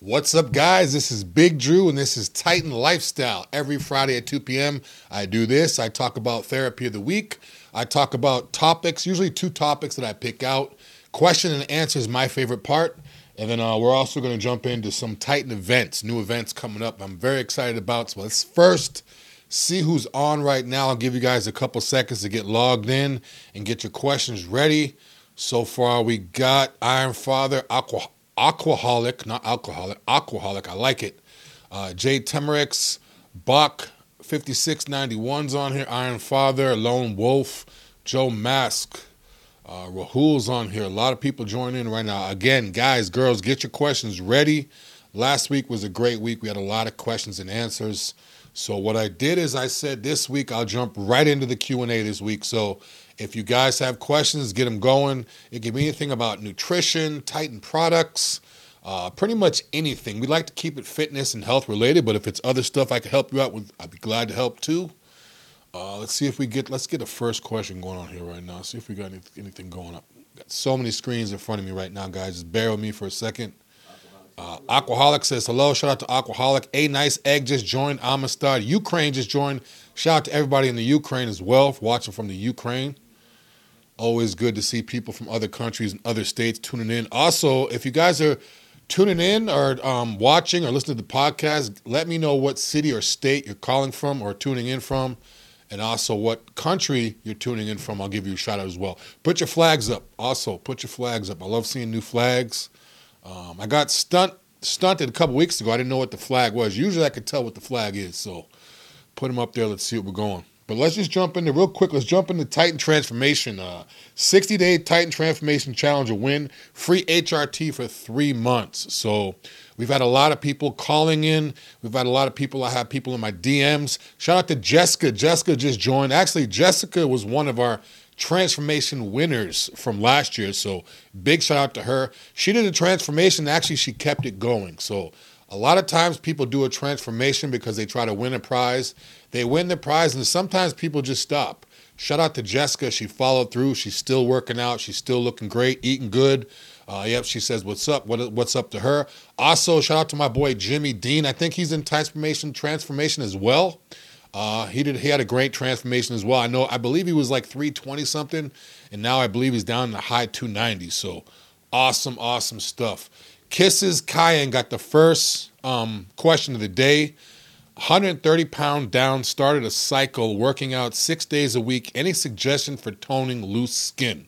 What's up, guys? This is Big Drew, and this is Titan Lifestyle. Every Friday at 2 p.m., I do this. I talk about therapy of the week. I talk about topics, usually two topics that I pick out. Question and answer is my favorite part. And then uh, we're also going to jump into some Titan events, new events coming up. I'm very excited about. So let's first see who's on right now. I'll give you guys a couple seconds to get logged in and get your questions ready. So far, we got Iron Father, Aqua. Aquaholic, not alcoholic, Aquaholic. I like it. Uh, Jay Temerix, Bach, 5691's on here. Iron Father, Lone Wolf, Joe Mask, uh, Rahul's on here. A lot of people joining right now. Again, guys, girls, get your questions ready. Last week was a great week. We had a lot of questions and answers. So what I did is I said this week I'll jump right into the Q and A this week. So if you guys have questions, get them going. It can be anything about nutrition, Titan products, uh, pretty much anything. We like to keep it fitness and health related, but if it's other stuff I can help you out with, I'd be glad to help too. Uh, let's see if we get let's get a first question going on here right now. See if we got any, anything going up. Got so many screens in front of me right now, guys. Just bear with me for a second. Uh, Aquaholic says hello. Shout out to Aquaholic. A nice egg just joined. Amistad. Ukraine just joined. Shout out to everybody in the Ukraine as well, for watching from the Ukraine. Always good to see people from other countries and other states tuning in. Also, if you guys are tuning in or um, watching or listening to the podcast, let me know what city or state you're calling from or tuning in from, and also what country you're tuning in from. I'll give you a shout out as well. Put your flags up. Also, put your flags up. I love seeing new flags. Um, I got stunt stunted a couple weeks ago. I didn't know what the flag was. Usually, I could tell what the flag is. So, put them up there. Let's see what we're going. But let's just jump into real quick. Let's jump into Titan Transformation. Uh, 60 day Titan Transformation Challenge, a win, free HRT for three months. So we've had a lot of people calling in. We've had a lot of people. I have people in my DMs. Shout out to Jessica. Jessica just joined. Actually, Jessica was one of our transformation winners from last year. So big shout out to her. She did a transformation. Actually, she kept it going. So a lot of times people do a transformation because they try to win a prize. They win the prize, and sometimes people just stop. Shout out to Jessica. She followed through. She's still working out. She's still looking great, eating good. Uh, yep, she says, "What's up? What, what's up to her?" Also, shout out to my boy Jimmy Dean. I think he's in transformation transformation as well. Uh, he did. He had a great transformation as well. I know. I believe he was like 320 something, and now I believe he's down in the high 290s. So, awesome, awesome stuff. Kisses Cayenne got the first um, question of the day. 130 pound down, started a cycle, working out six days a week. Any suggestion for toning loose skin?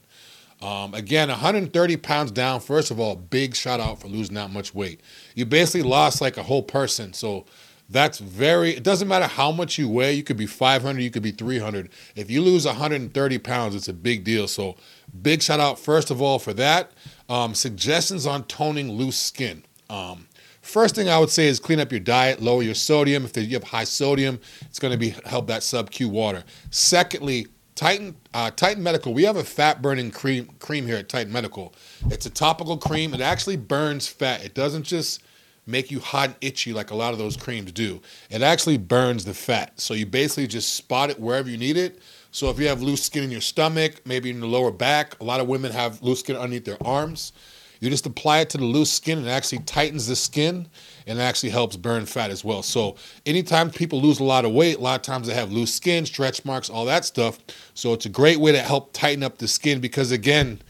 Um, again, 130 pounds down. First of all, big shout out for losing that much weight. You basically lost like a whole person. So that's very, it doesn't matter how much you weigh. You could be 500, you could be 300. If you lose 130 pounds, it's a big deal. So big shout out, first of all, for that. Um, suggestions on toning loose skin. Um, first thing I would say is clean up your diet, lower your sodium. If you have high sodium, it's going to be help that sub Q water. Secondly, Titan uh, Titan Medical. We have a fat burning cream cream here at Titan Medical. It's a topical cream. It actually burns fat. It doesn't just make you hot and itchy like a lot of those creams do. It actually burns the fat. So you basically just spot it wherever you need it. So if you have loose skin in your stomach, maybe in the lower back, a lot of women have loose skin underneath their arms. You just apply it to the loose skin and it actually tightens the skin and it actually helps burn fat as well. So anytime people lose a lot of weight, a lot of times they have loose skin, stretch marks, all that stuff. So it's a great way to help tighten up the skin because again,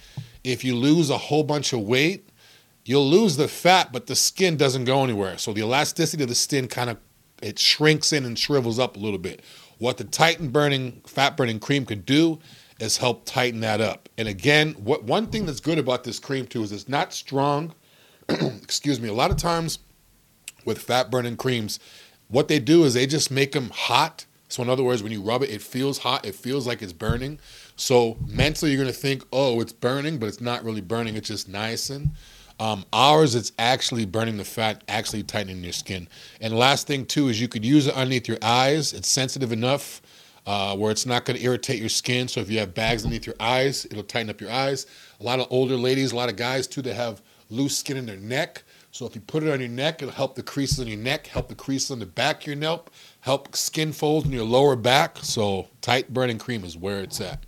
if you lose a whole bunch of weight, you'll lose the fat, but the skin doesn't go anywhere. So the elasticity of the skin kind of it shrinks in and shrivels up a little bit. What the Titan burning, fat burning cream could do is help tighten that up. And again, what one thing that's good about this cream too is it's not strong. Excuse me. A lot of times with fat burning creams, what they do is they just make them hot. So in other words, when you rub it, it feels hot. It feels like it's burning. So mentally, you're gonna think, oh, it's burning, but it's not really burning. It's just niacin. Um, ours, it's actually burning the fat, actually tightening your skin. And last thing too is you could use it underneath your eyes. It's sensitive enough uh, where it's not going to irritate your skin. So if you have bags underneath your eyes, it'll tighten up your eyes. A lot of older ladies, a lot of guys too, that have loose skin in their neck. So if you put it on your neck, it'll help the creases on your neck, help the creases on the back of your neck, help skin folds in your lower back. So tight burning cream is where it's at.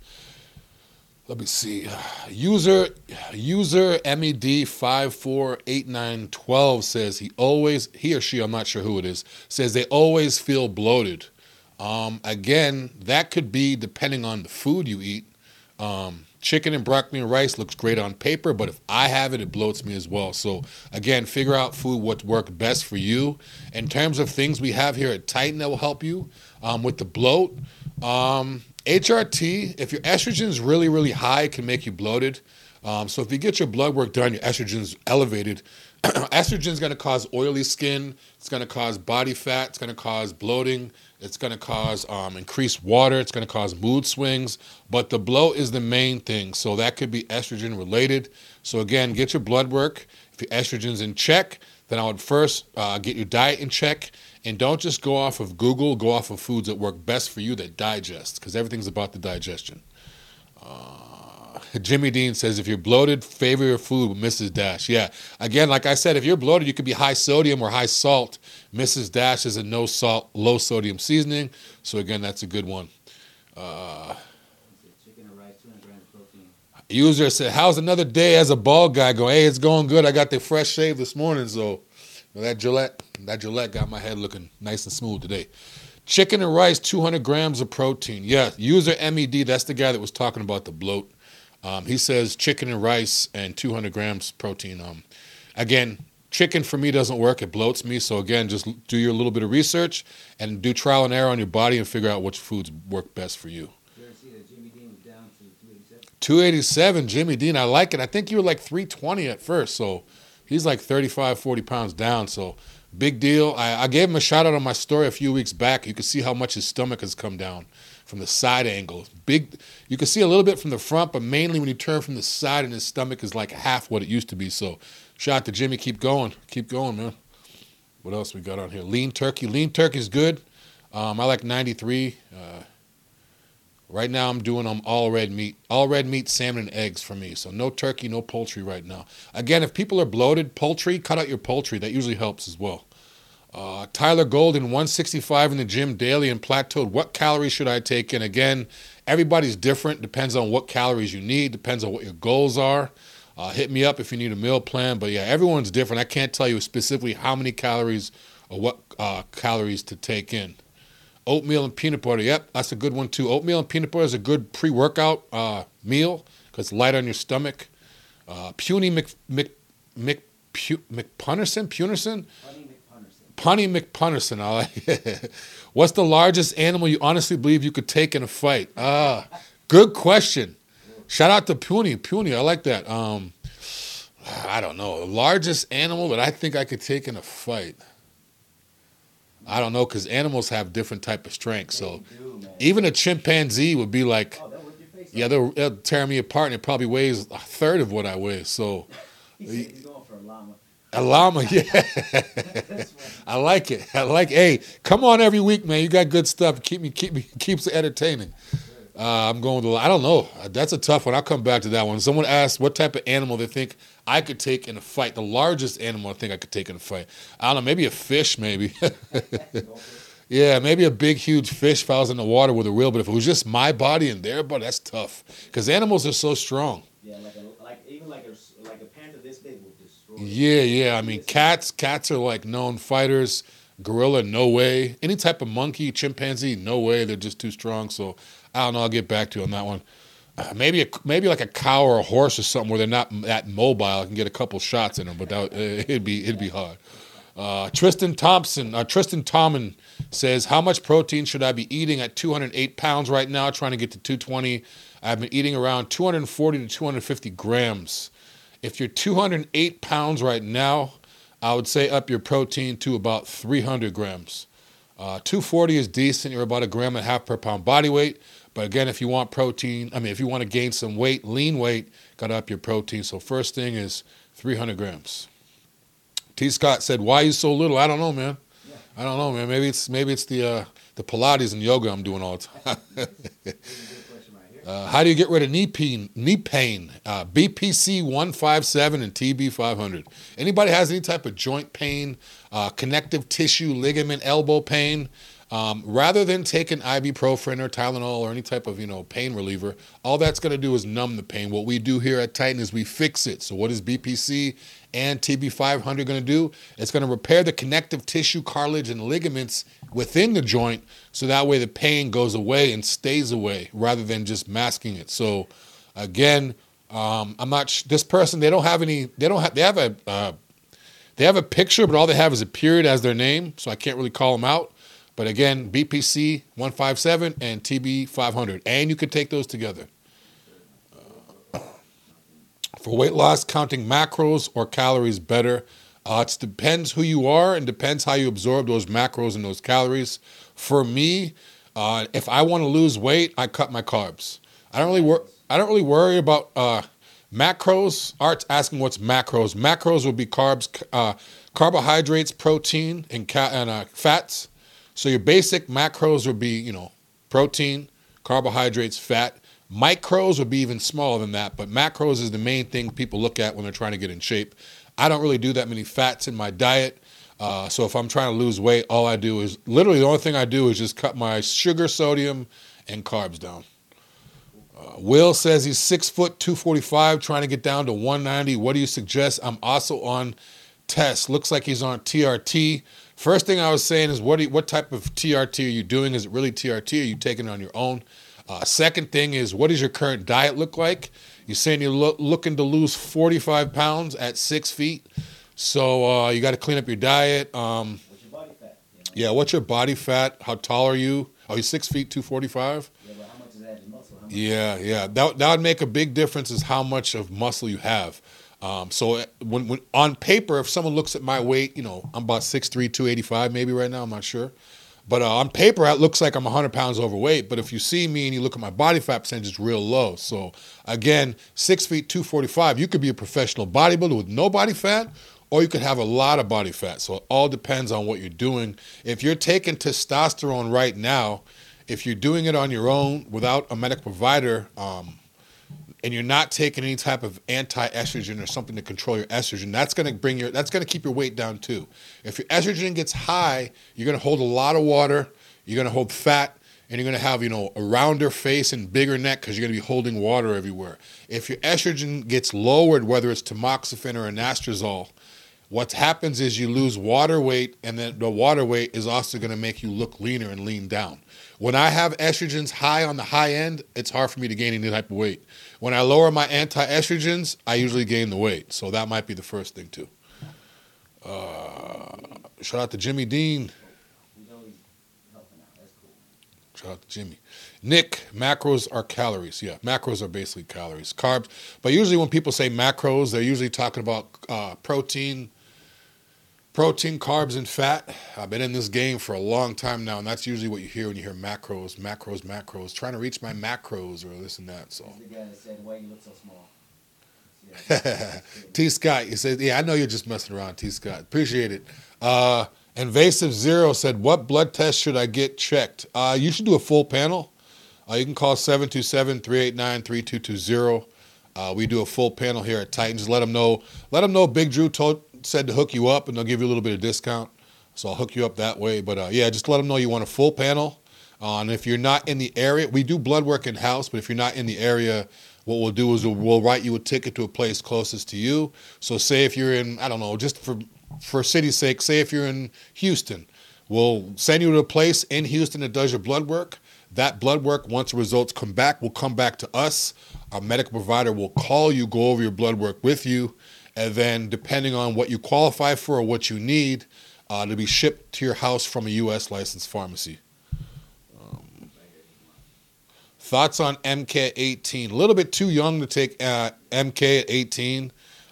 Let me see. User user MED five four eight nine twelve says he always he or she I'm not sure who it is says they always feel bloated. Um, again, that could be depending on the food you eat. Um, chicken and broccoli and rice looks great on paper, but if I have it, it bloats me as well. So again, figure out food what works best for you. In terms of things we have here at Titan that will help you um, with the bloat. Um, HRT, if your estrogen is really, really high, it can make you bloated. Um, so if you get your blood work done, your estrogen's elevated. estrogen is going to cause oily skin. It's going to cause body fat. It's going to cause bloating. It's going to cause um, increased water. It's going to cause mood swings. But the bloat is the main thing. So that could be estrogen related. So again, get your blood work. If your estrogen's in check, then I would first uh, get your diet in check and don't just go off of Google, go off of foods that work best for you that digest, because everything's about the digestion. Uh, Jimmy Dean says, if you're bloated, favor your food with Mrs. Dash. Yeah. Again, like I said, if you're bloated, you could be high sodium or high salt. Mrs. Dash is a no salt, low sodium seasoning. So again, that's a good one. Uh, user said, how's another day as a bald guy going? Hey, it's going good. I got the fresh shave this morning, so that Gillette, that Gillette got my head looking nice and smooth today. Chicken and rice, 200 grams of protein. Yeah, user MED, that's the guy that was talking about the bloat. Um, he says chicken and rice and 200 grams protein. Um, again, chicken for me doesn't work. It bloats me. So again, just do your little bit of research and do trial and error on your body and figure out which foods work best for you. Jimmy Dean down to 287? 287, Jimmy Dean. I like it. I think you were like 320 at first. So he's like 35, 40 pounds down. So big deal. I, I gave him a shout out on my story a few weeks back. You can see how much his stomach has come down from the side angle. Big. You can see a little bit from the front, but mainly when you turn from the side, and his stomach is like half what it used to be. So shout out to Jimmy. Keep going. Keep going, man. What else we got on here? Lean turkey. Lean turkey is good. Um, I like 93. Uh, Right now, I'm doing them all red meat, all red meat, salmon and eggs for me. So no turkey, no poultry right now. Again, if people are bloated, poultry, cut out your poultry. That usually helps as well. Uh, Tyler Golden, 165 in the gym daily and plateaued. What calories should I take in? Again, everybody's different. Depends on what calories you need. Depends on what your goals are. Uh, hit me up if you need a meal plan. But yeah, everyone's different. I can't tell you specifically how many calories or what uh, calories to take in. Oatmeal and peanut butter. Yep, that's a good one too. Oatmeal and peanut butter is a good pre-workout uh, meal because it's light on your stomach. Uh, Puny Mc, Mc, Mc, Pu, McPunnerson? Punerson? Punny McPunnerson. Like. What's the largest animal you honestly believe you could take in a fight? Ah, good question. Shout out to Puny. Puny, I like that. Um, I don't know. The largest animal that I think I could take in a fight. I don't know because animals have different type of strength. So do, even a chimpanzee would be like, Oh, that was your face. yeah, they'll, they'll tear me apart, and it probably weighs a third of what I weigh. So He said he's going for a llama. a llama, yeah, I like it. I like. Hey, come on every week, man. You got good stuff. Keep me, keep me, keeps entertaining. Uh, I'm going to. I don't know. That's a tough one. I'll come back to that one. Someone asked what type of animal they think I could take in a fight. The largest animal I think I could take in a fight. I don't know. Maybe a fish. Maybe. Yeah, maybe a big, huge fish if I was in the water with a reel, but if it was just my body and their body, that's tough. Because animals are so strong. Yeah, like a, like even like a like a panther this big will destroy. Yeah, yeah. I mean, cats, cats are like known fighters. Gorilla, no way. Any type of monkey, chimpanzee, no way. They're just too strong. So I don't know. I'll get back to you on that one. Uh, maybe a, maybe like a cow or a horse or something where they're not that mobile. I can get a couple shots in them, but that, uh, it'd be it'd be hard. Uh, Tristan Thompson, uh, Tristan Tommen says, "How much protein should I be eating at 208 pounds right now? Trying to get to 220. I've been eating around 240 to 250 grams. If you're 208 pounds right now, I would say up your protein to about 300 grams. Uh, 240 is decent. You're about a gram and a half per pound body weight. But again, if you want protein, I mean, if you want to gain some weight, lean weight, got to up your protein. So first thing is 300 grams. T. Scott said, "Why are you so little?" I don't know, man. Yeah. I don't know, man. Maybe it's maybe it's the uh, the Pilates and yoga I'm doing all the time. Here's a good question right here. Uh, how do you get rid of knee pain? Knee pain. Uh, BPC 157 and TB 500. Anybody has any type of joint pain, uh, connective tissue, ligament, elbow pain? Um, rather than taking ibuprofen or Tylenol or any type of you know pain reliever, all that's going to do is numb the pain. What we do here at Titan is we fix it. So what is BPC and TB500 going to do? It's going to repair the connective tissue, cartilage, and ligaments within the joint, so that way the pain goes away and stays away, rather than just masking it. So again, um, I'm not. Sh- this person they don't have any. They don't have. They have a. Uh, they have a picture, but all they have is a period as their name, so I can't really call them out. But again, BPC 157 and TB 500. And you can take those together. Uh, for weight loss, counting macros or calories better. Uh, it depends who you are and depends how you absorb those macros and those calories. For me, uh, if I want to lose weight, I cut my carbs. I don't really wor- I don't really worry about uh, macros. Art's asking what's macros. Macros would be carbs, uh, carbohydrates, protein, and, ca- and uh, fats. So your basic macros would be, you know, protein, carbohydrates, fat. Micros would be even smaller than that, but macros is the main thing people look at when they're trying to get in shape. I don't really do that many fats in my diet. Uh, so if I'm trying to lose weight, all I do is literally the only thing I do is just cut my sugar, sodium, and carbs down. Uh, Will says he's six foot, 245, trying to get down to 190. What do you suggest? I'm also on test. Looks like he's on TRT. First thing I was saying is, what, you, what type of TRT are you doing? Is it really TRT? Are you taking it on your own? Uh, second thing is, what does your current diet look like? You're saying you're lo- looking to lose 45 pounds at six feet. So uh, you got to clean up your diet. Um, What's your body fat? Yeah, what's your body fat? How tall are you? Are you six feet, 245? Yeah, but how much is that in muscle? How much Yeah, yeah. That that would make a big difference is how much of muscle you have. Um, so uh, when, when on paper, if someone looks at my weight, you know, I'm about 6'3", 285 maybe right now. I'm not sure. But uh, on paper, it looks like I'm 100 pounds overweight. But if you see me and you look at my body fat percentage, it's real low. So again, six feet, 245, you could be a professional bodybuilder with no body fat, or you could have a lot of body fat. So it all depends on what you're doing. If you're taking testosterone right now, if you're doing it on your own without a medical provider, um, and you're not taking any type of anti-estrogen or something to control your estrogen, that's going to bring your that's going to keep your weight down too. If your estrogen gets high, you're going to hold a lot of water, you're going to hold fat, and you're going to have you know a rounder face and bigger neck because you're going to be holding water everywhere. If your estrogen gets lowered, whether it's tamoxifen or anastrozole, what happens is you lose water weight, and then the water weight is also going to make you look leaner and lean down. When I have estrogens high on the high end, it's hard for me to gain any type of weight. When I lower my anti-estrogens, I usually gain the weight. So that might be the first thing too. Uh, shout out to Jimmy Dean. Shout out to Jimmy. Nick, macros are calories. Yeah, macros are basically calories, carbs. But usually when people say macros, they're usually talking about uh, protein, protein, carbs, and fat. I've been in this game for a long time now, and that's usually what you hear when you hear macros, macros, macros. Trying to reach my macros or this and that. So. The guy that said, "Why you look so small?" Yeah. T Scott, you said, yeah, I know you're just messing around, T Scott. Appreciate it. Uh, Invasive Zero said, what blood test should I get checked? Uh, you should do a full panel. Uh, you can call 727 389 3220. Uh, We do a full panel here at Titans. Let them know. Let them know Big Drew told, said to hook you up, and they'll give you a little bit of discount. So I'll hook you up that way. But uh, yeah, just let them know you want a full panel. Uh, and if you're not in the area, we do blood work in house, but if you're not in the area, what we'll do is we'll, we'll write you a ticket to a place closest to you. So say if you're in, I don't know, just for for city's sake, say if you're in Houston, we'll send you to a place in Houston that does your blood work. That blood work, once the results come back, will come back to us. Our medical provider will call you, go over your blood work with you, and then depending on what you qualify for or what you need, uh, to be shipped to your house from a U.S. licensed pharmacy. Um, thoughts on MK18? A little bit too young to take uh, MK at 18.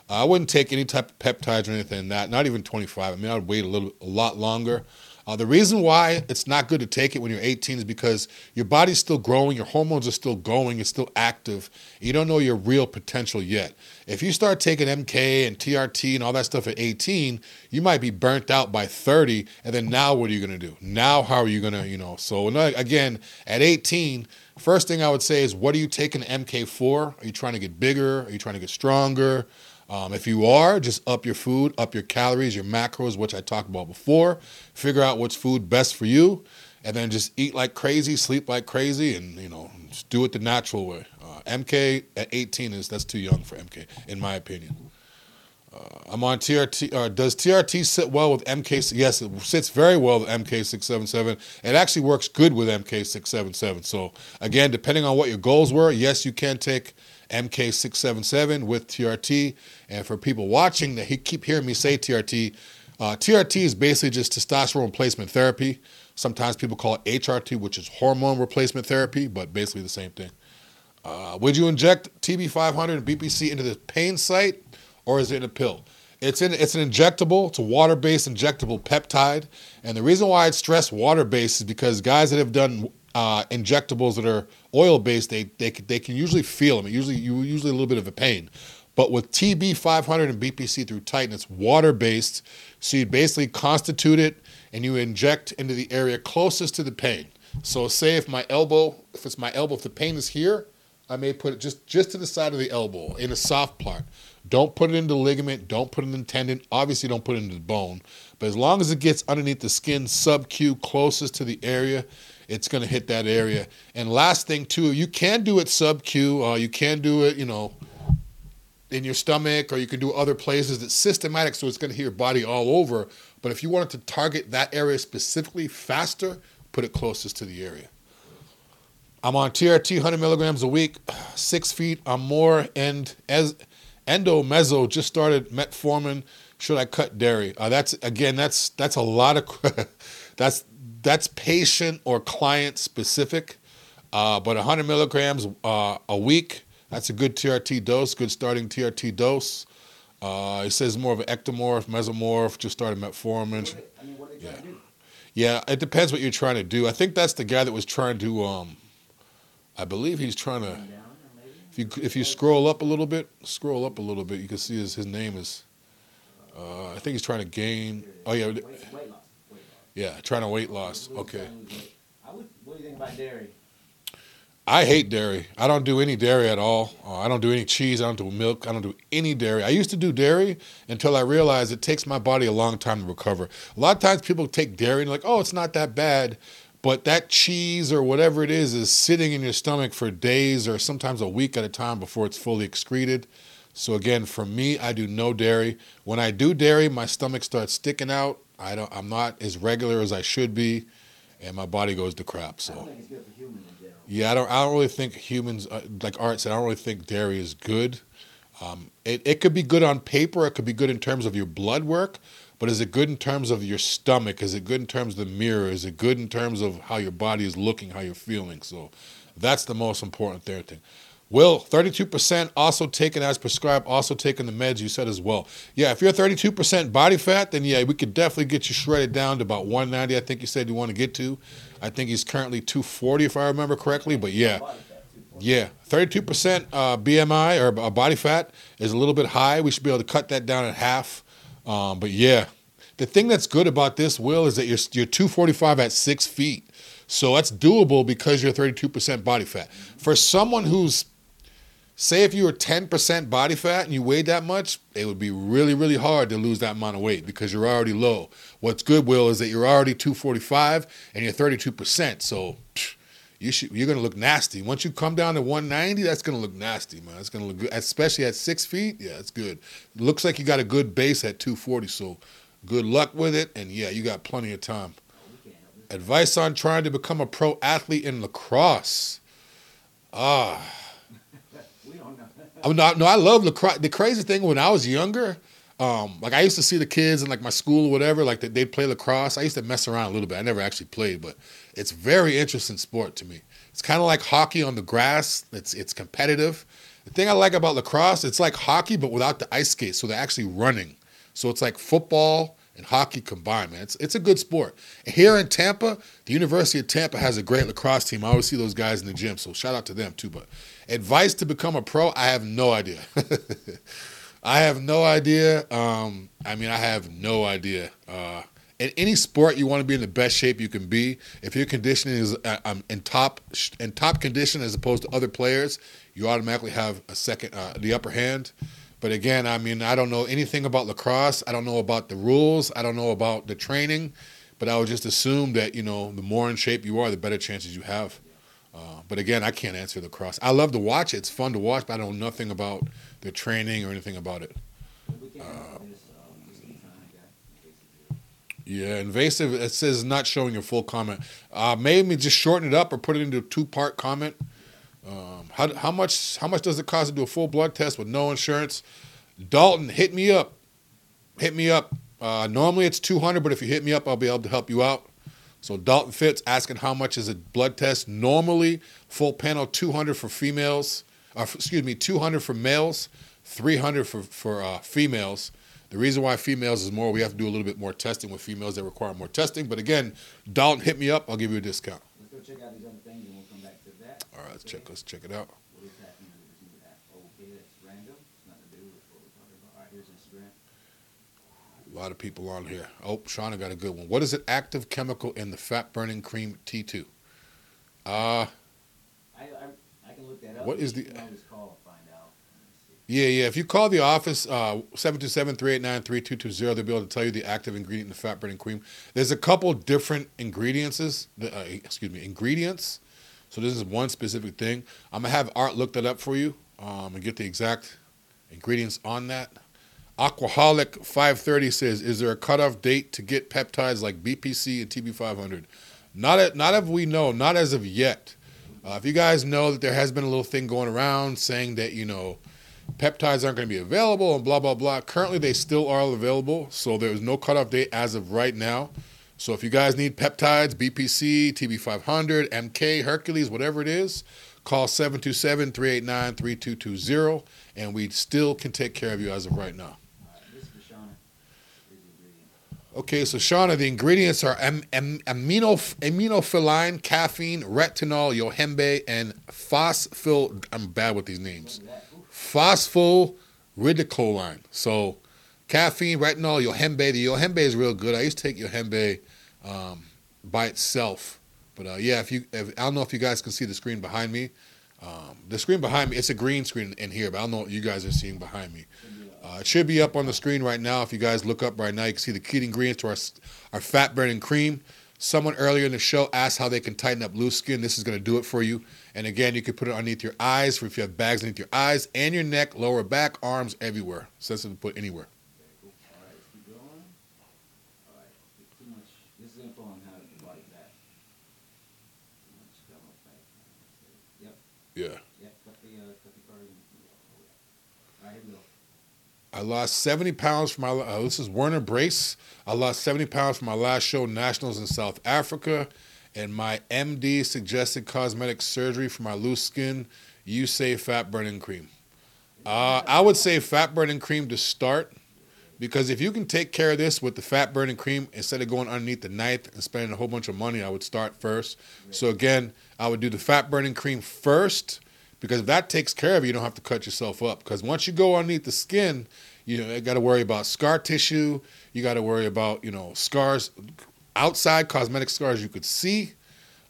Uh, I wouldn't take any type of peptides or anything like that. Not even 25. I mean, I would wait a little, a lot longer. Uh, the reason why it's not good to take it when you're 18 is because your body's still growing, your hormones are still going, it's still active. You don't know your real potential yet. If you start taking MK and TRT and all that stuff at 18, you might be burnt out by 30. And then now, what are you going to do? Now, how are you going to, you know? So again, at 18, first thing I would say is, what are you taking MK for? Are you trying to get bigger? Are you trying to get stronger? Um, if you are, just up your food, up your calories, your macros, which I talked about before. Figure out what's food best for you. and then just eat like crazy, sleep like crazy, and you know, just do it the natural way. Uh, MK at 18 is that's too young for MK, in my opinion. Uh, I'm on TRT. Uh, does TRT sit well with MK? Yes, it sits very well with MK677. It actually works good with MK677. So again, depending on what your goals were, yes, you can take MK677 with TRT. And for people watching that he keep hearing me say TRT, uh, TRT is basically just testosterone replacement therapy. Sometimes people call it HRT, which is hormone replacement therapy, but basically the same thing. Uh, would you inject TB500 and BPC into the pain site, or is it in a pill? It's in. It's an injectable. It's a water-based injectable peptide, and the reason why I stress water-based is because guys that have done uh, injectables that are oil-based, they they they can usually feel them. Usually, you usually a little bit of a pain. But with TB 500 and BPC through Titan, it's water-based, so you basically constitute it and you inject into the area closest to the pain. So, say if my elbow, if it's my elbow, if the pain is here, I may put it just just to the side of the elbow in a soft part. Don't put it into the ligament. Don't put it in the tendon. Obviously, don't put it into the bone. But as long as it gets underneath the skin, sub Q, closest to the area, it's going to hit that area. And last thing too, you can do it sub Q. Uh, you can do it, you know, in your stomach, or you can do other places. It's systematic, so it's going to hit your body all over. But if you wanted to target that area specifically faster, put it closest to the area. I'm on TRT 100 milligrams a week, six feet. I'm more and as endo meso just started metformin. Should I cut dairy? Uh, that's again, that's that's a lot of that's that's patient or client specific. Uh, but 100 milligrams uh, a week, that's a good TRT dose, good starting TRT dose. Uh, it says more of an ectomorph, mesomorph, just started metformin. I mean, what are they Yeah. trying to do? Yeah, it depends what you're trying to do. I think that's the guy that was trying to. Um, I believe he's trying to. Down, or maybe? If you if you scroll up a little bit, scroll up a little bit, you can see his his name is. Uh, I think he's trying to gain. Oh yeah, yeah, trying to weight loss. Okay. trying to lose weight. I would, what do you think about dairy? I hate dairy. I don't do any dairy at all. Uh, I don't do any cheese. I don't do milk. I don't do any dairy. I used to do dairy until I realized it takes my body a long time to recover. A lot of times people take dairy and like, oh, it's not that bad. But that cheese or whatever it is is sitting in your stomach for days or sometimes a week at a time before it's fully excreted. So again, for me, I do no dairy. When I do dairy, my stomach starts sticking out. I don't. I'm not as regular as I should be, and my body goes to crap. I So. don't think it's good for humans in general. Yeah, I don't. I don't really think humans, uh, like Art said, I don't really think dairy is good. Um, it it could be good on paper. It could be good in terms of your blood work, but is it good in terms of your stomach? Is it good in terms of the mirror? Is it good in terms of how your body is looking, how you're feeling? So, that's the most important thing. Will, 32% also taken as prescribed, also taking the meds you said as well. Yeah, if you're 32% body fat, then yeah, we could definitely get you shredded down to about 190. I think you said you want to get to. I think he's currently 240 if I remember correctly, but yeah. Yeah, 32% uh, BMI or uh, body fat is a little bit high. We should be able to cut that down in half. Um, but yeah, the thing that's good about this, Will, is that you're, you're 245 at six feet. So that's doable because you're 32% body fat. For someone who's, say, if you were 10% body fat and you weighed that much, it would be really, really hard to lose that amount of weight because you're already low. What's good, Will, is that you're already 245 and you're 32%. So you should, you're going to look nasty. Once you come down to 190, that's going to look nasty, man. It's going to look good, especially at six feet. Yeah, it's good. looks like you got a good base at 240. So good luck with it. And yeah, you got plenty of time. Advice on trying to become a pro athlete in lacrosse. Ah, I'm not, no, I love lacrosse. The crazy thing when I was younger, um, like I used to see the kids in like my school or whatever, like they- they'd play lacrosse. I used to mess around a little bit. I never actually played, but it's very interesting sport to me. It's kind of like hockey on the grass. It's it's competitive. The thing I like about lacrosse, it's like hockey but without the ice skates, so they're actually running. So it's like football and hockey combined, man. It's it's a good sport. Here in Tampa, the University of Tampa has a great lacrosse team. I always see those guys in the gym, so shout out to them too. But advice to become a pro, I have no idea. I have no idea. Um, I mean, I have no idea. Uh, in any sport, you want to be in the best shape you can be. If your conditioning is uh, um, in top in top condition as opposed to other players, you automatically have a second uh, the upper hand. But again, I mean, I don't know anything about lacrosse. I don't know about the rules. I don't know about the training. But I would just assume that you know the more in shape you are, the better chances you have. Uh, but again, I can't answer the cross. I love to watch it; it's fun to watch, but I know nothing about the training or anything about it. Uh. Yeah, invasive. It says not showing your full comment. Uh, maybe just shorten it up or put it into a two part comment. Um, how, how much how much does it cost to do a full blood test with no insurance? Dalton, hit me up. Hit me up. Uh, normally it's two hundred, but if you hit me up, I'll be able to help you out. So Dalton Fitz asking how much is a blood test? Normally, full panel two hundred for females. Uh, excuse me, two hundred for males, three hundred for for uh, females. The reason why females is more, we have to do a little bit more testing with females that require more testing. But again, Dalton, hit me up. I'll give you a discount. Let's go check out these other things and we'll come back to that. All right, let's check. Let's check it out. What is happening with this new app? Okay, that's random. It's nothing to do with what we're talking about. All right, here's Instagram. A lot of people on here. Oh, Shauna got a good one. What is an active chemical in the fat burning cream T2? Uh, I, I, I can look that up. What is the- can always call and find out. Let me see. yeah, yeah. If you call the office, uh, 727-389-3220, they'll be able to tell you the active ingredient in the fat burning cream. There's a couple different ingredients, uh, excuse me, ingredients. So this is one specific thing. I'm gonna have Art look that up for you um, and get the exact ingredients on that. Aquaholic 530 says, "Is there a cutoff date to get peptides like BPC and TB500?" Not not if we know, not as of yet. Uh, if you guys know that there has been a little thing going around saying that you know peptides aren't going to be available and blah blah blah. Currently, they still are available, so there is no cutoff date as of right now. So if you guys need peptides, BPC, TB500, MK, Hercules, whatever it is, call 727-389-3220, and we still can take care of you as of right now. All right, this is for Shauna. Here's the ingredient. Okay, so Shauna, the ingredients are am, am, amino, aminophylline, caffeine, retinol, yohimbe, and phosphyl. I'm bad with these names. Phosphoridinoline. So, caffeine, retinol, yohimbe. The yohimbe is real good. I used to take yohimbe um, by itself, but uh, yeah, if you, if, I don't know if you guys can see the screen behind me. Um, the screen behind me, it's a green screen in here, but I don't know what you guys are seeing behind me. Uh, it should be up on the screen right now. If you guys look up right now, you can see the key ingredients to our, our fat burning cream. Someone earlier in the show asked how they can tighten up loose skin. This is going to do it for you. And again, you can put it underneath your eyes for if you have bags underneath your eyes and your neck, lower back, arms, everywhere. Sensitive to put anywhere. Very cool. All right, let's keep going. All right, too much. This is info on how to body fat. Too much stomach fat. Yep, Yeah. yep. Cut the uh, cut the card. and- All right, here we go. I lost 70 pounds from my, uh, this is Werner Brace. I lost 70 pounds for my last show, Nationals in South Africa. And my MD suggested cosmetic surgery for my loose skin. You say fat burning cream. Uh, I would say fat burning cream to start because if you can take care of this with the fat burning cream instead of going underneath the knife and spending a whole bunch of money, I would start first. So again, I would do the fat burning cream first because if that takes care of you, you don't have to cut yourself up. Because once you go underneath the skin, you know, you got to worry about scar tissue. You got to worry about you know scars, outside cosmetic scars you could see.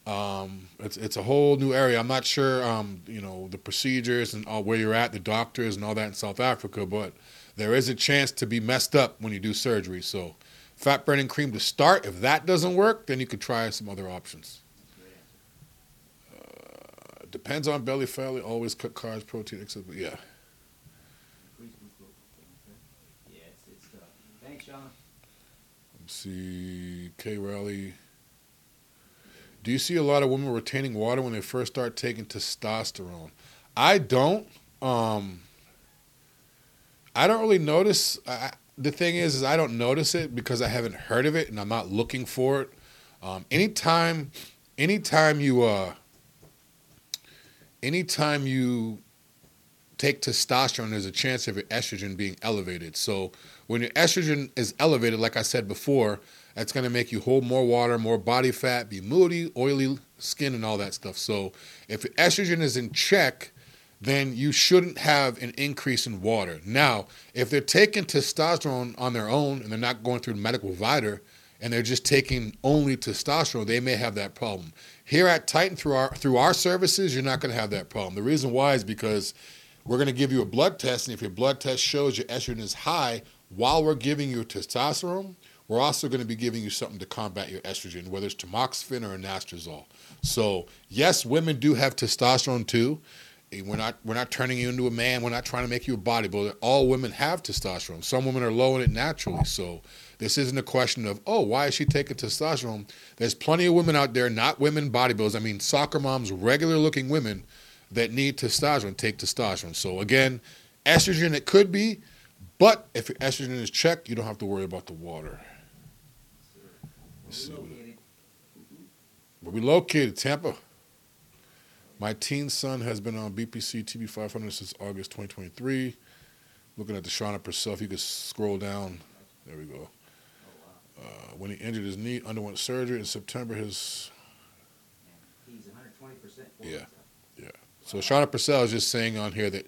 Um, it's it's a whole new area. I'm not sure, um, you know, the procedures and all, where you're at, the doctors and all that in South Africa, but there is a chance to be messed up when you do surgery. So, fat burning cream to start. If that doesn't work, then you could try some other options. That's a great answer. Uh, depends on belly fat. Always cut carbs, protein, etc. Yeah. Thanks, Shauna. Let's see, K Rally. Do you see a lot of women retaining water when they first start taking testosterone? I don't. Um, I don't really notice. I, the thing is, is I don't notice it because I haven't heard of it and I'm not looking for it. Um, anytime, anytime you, uh, anytime you take testosterone, there's a chance of your estrogen being elevated. So when your estrogen is elevated, like I said before, that's going to make you hold more water, more body fat, be moody, oily skin, and all that stuff. So if your estrogen is in check, then you shouldn't have an increase in water. Now, if they're taking testosterone on their own and they're not going through medical provider and they're just taking only testosterone, they may have that problem. Here at Titan, through our through our services, you're not going to have that problem. The reason why is because we're going to give you a blood test, and if your blood test shows your estrogen is high while we're giving you testosterone, we're also going to be giving you something to combat your estrogen, whether it's tamoxifen or anastrozole. So yes, women do have testosterone too. We're not we're not turning you into a man. We're not trying to make you a bodybuilder. All women have testosterone. Some women are low in it naturally. So this isn't a question of oh why is she taking testosterone. There's plenty of women out there, not women bodybuilders. I mean soccer moms, regular looking women that need testosterone take testosterone. So again, estrogen it could be, but if your estrogen is checked, you don't have to worry about the water. Let's Where we located, Tampa. My teen son has been on BPC TB 500 since August 2023. Looking at the Shauna Purcell, if you could scroll down, there we go. Uh, when he injured his knee, underwent surgery in September. His he's 120% for Yeah. so Shauna Purcell is just saying on here that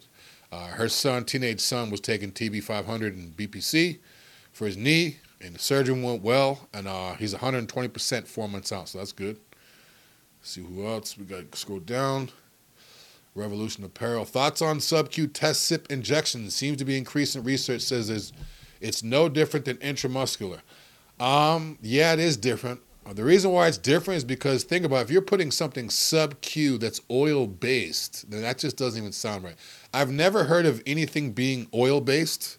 uh, her son, teenage son, was taking TB 500 and BPC for his knee, and the surgery went well, and uh, he's 120% four months out, so that's good. see who else we got. to Scroll down. Revolution Apparel. Thoughts on sub-Q test cyp injections seems to be increasing. Research says it's, it's no different than intramuscular. Um, yeah, it is different. The reason why it's different is because think about it, if you're putting something sub-Q that's oil-based, then that just doesn't even sound right. I've never heard of anything being oil-based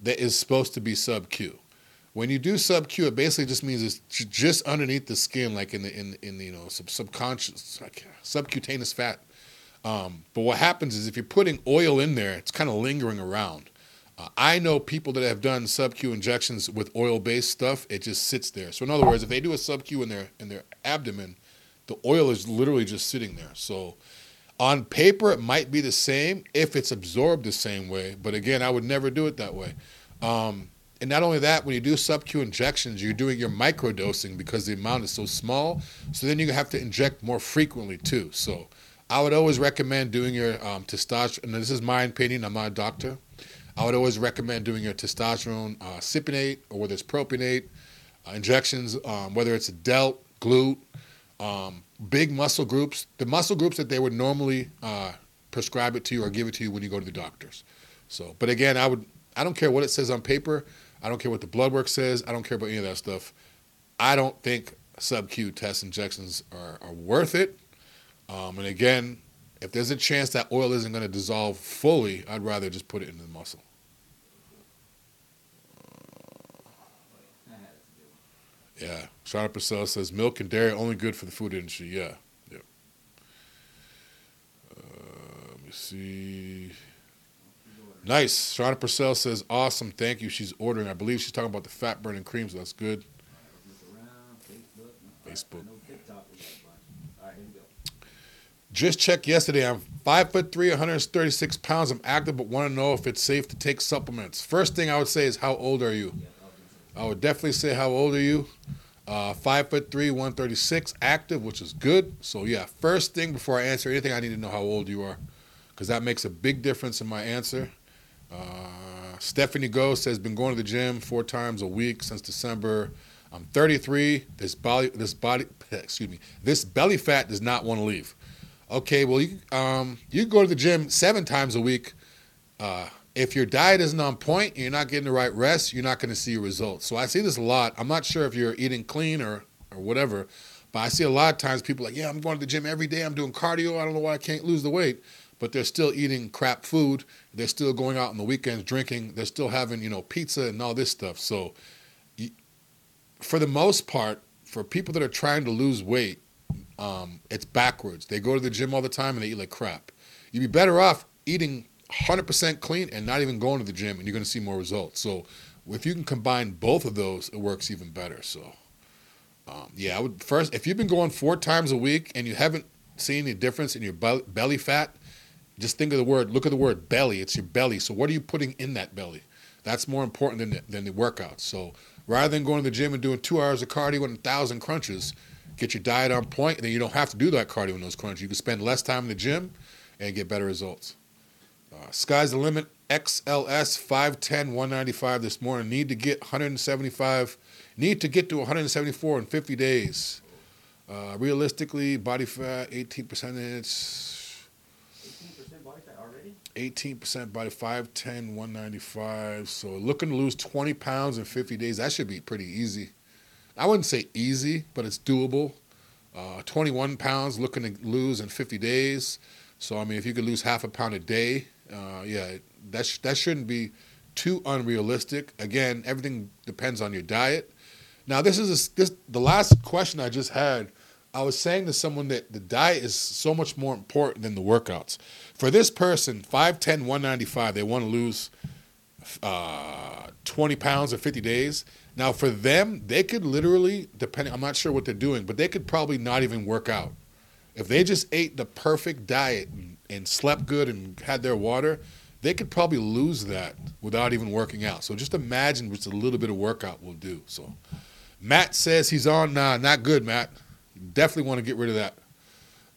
that is supposed to be sub-Q. When you do sub-Q, it basically just means it's just underneath the skin, like in the in in the, you know sub- subconscious like subcutaneous fat. Um, but what happens is if you're putting oil in there, it's kind of lingering around. Uh, I know people that have done sub-Q injections with oil-based stuff. It just sits there. So in other words, if they do a sub-Q in their in their abdomen, the oil is literally just sitting there. So on paper, it might be the same if it's absorbed the same way. But again, I would never do it that way. Um, and not only that, when you do sub-Q injections, you're doing your microdosing because the amount is so small. So then you have to inject more frequently too. So I would always recommend doing your um, testosterone. And this is my opinion. I'm not a doctor. I would always recommend doing your testosterone uh, cypionate or whether it's propionate uh, injections, um, whether it's delt, glute, um, big muscle groups, the muscle groups that they would normally uh, prescribe it to you or give it to you when you go to the doctors. So, but again, I would, I don't care what it says on paper. I don't care what the blood work says. I don't care about any of that stuff. I don't think sub-Q test injections are, are worth it. Um, and again, if there's a chance that oil isn't going to dissolve fully, I'd rather just put it in the muscle. That had to do. Yeah. Shauna Purcell says milk and dairy only good for the food industry. Yeah. Yep. Uh, let me see. Nice. Shauna Purcell says awesome. Thank you. She's ordering. I believe she's talking about the fat burning creams. that's good. Facebook. Facebook. I know TikTok we got a bunch. All right, here we go. Just checked yesterday. I'm five foot three, 136 pounds. I'm active, but want to know if it's safe to take supplements. First thing I would say is how old are you? I would definitely say how old are you? Uh, five foot three, 136, active, which is good. So yeah, first thing before I answer anything, I need to know how old you are, because that makes a big difference in my answer. Uh, Stephanie Go says been going to the gym four times a week since December. I'm 33. This body, this body, excuse me, this belly fat does not want to leave. Okay, well you um you go to the gym seven times a week. Uh, if your diet isn't on point, you're not getting the right rest, you're not going to see results. So I see this a lot. I'm not sure if you're eating clean or or whatever, but I see a lot of times people like, yeah, I'm going to the gym every day. I'm doing cardio. I don't know why I can't lose the weight, but they're still eating crap food. They're still going out on the weekends drinking. They're still having you know pizza and all this stuff. So, for the most part, for people that are trying to lose weight, um, it's backwards. They go to the gym all the time and they eat like crap. You'd be better off eating 100% clean and not even going to the gym, and you're going to see more results. So, if you can combine both of those, it works even better. So, um, yeah, I would first, if you've been going four times a week and you haven't seen any difference in your bel- belly fat, just think of the word, look at the word belly. It's your belly. So, what are you putting in that belly? That's more important than the, than the workout. So, rather than going to the gym and doing two hours of cardio and a thousand crunches, get your diet on point, and then you don't have to do that cardio and those crunches. You can spend less time in the gym and get better results. Uh, sky's the limit. XLS 510 195 this morning. Need to get 175. Need to get to 174 in 50 days. Uh, realistically, body fat 18 percentage. 18% body fat already? 18% body, 5'10, 195. So looking to lose 20 pounds in 50 days. That should be pretty easy. I wouldn't say easy, but it's doable. Uh, 21 pounds looking to lose in 50 days. So, I mean, if you could lose half a pound a day, uh, yeah, that, sh- that shouldn't be too unrealistic. Again, everything depends on your diet. Now, this is a, this the last question I just had. I was saying to someone that the diet is so much more important than the workouts. For this person, 5'10, 195, they want to lose uh, 20 pounds in 50 days. Now, for them, they could literally, depending, I'm not sure what they're doing, but they could probably not even work out. If they just ate the perfect diet and, and slept good and had their water, they could probably lose that without even working out. So just imagine what a little bit of workout will do. So Matt says he's on. Not good, Matt. Definitely want to get rid of that.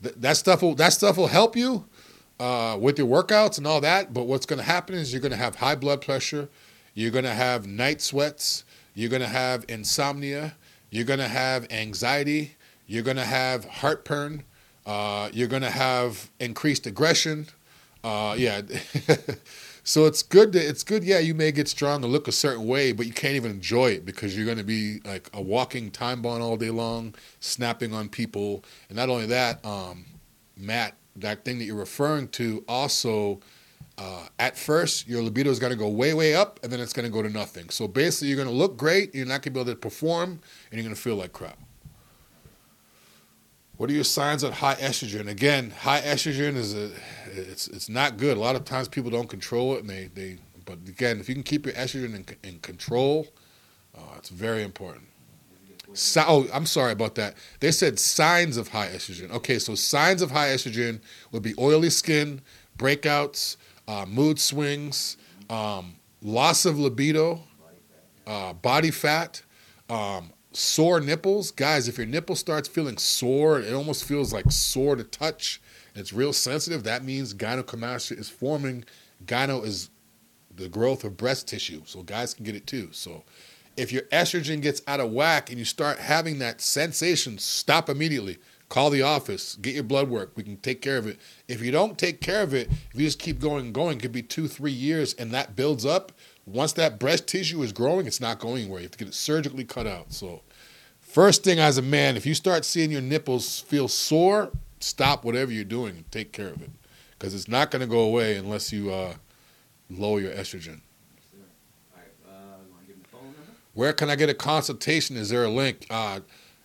Th- that stuff will that stuff will help you uh, with your workouts and all that. But what's going to happen is you're going to have high blood pressure. You're going to have night sweats. You're going to have insomnia. You're going to have anxiety. You're going to have heartburn. Uh, you're going to have increased aggression. Uh, yeah. so it's good. To, it's good. Yeah, you may get strong and look a certain way, but you can't even enjoy it because you're going to be like a walking time bomb all day long, snapping on people. And not only that, um, Matt, that thing that you're referring to also. Uh, at first, your libido is going to go way, way up, and then it's going to go to nothing. So basically, you're going to look great, you're not going to be able to perform, and you're going to feel like crap. What are your signs of high estrogen? Again, high estrogen is a it's it's not good. A lot of times people don't control it, and they they. But again, if you can keep your estrogen in, in control, uh, it's very important. So, oh, I'm sorry about that. They said signs of high estrogen. Okay, so signs of high estrogen would be oily skin, breakouts, uh, mood swings, um, loss of libido, uh, body fat, um, sore nipples. Guys, if your nipple starts feeling sore, it almost feels like sore to touch, it's real sensitive, that means gynecomastia is forming. Gyno is the growth of breast tissue, so guys can get it too. So if your estrogen gets out of whack and you start having that sensation, stop immediately. Call the office, get your blood work. We can take care of it. If you don't take care of it, if you just keep going and going, it could be two, three years, and that builds up. Once that breast tissue is growing, it's not going anywhere. You have to get it surgically cut out. So, first thing as a man, if you start seeing your nipples feel sore, stop whatever you're doing and take care of it, because it's not going to go away unless you uh, lower your estrogen. Right, uh, you want to give me the phone number? Where can I get a consultation? Is there a link? Uh,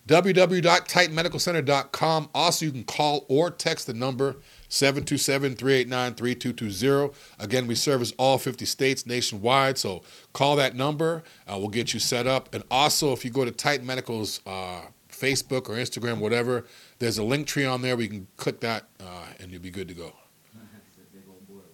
www.titanmedicalcenter.com. Also, you can call or text the number 727-389-3220. Again, we service all 50 states nationwide, so call that number. Uh, we'll get you set up. And also, if you go to Titan Medical's uh, Facebook or Instagram, whatever, there's a link tree on there. We can click that, uh, and you'll be good to go. It's a big old board.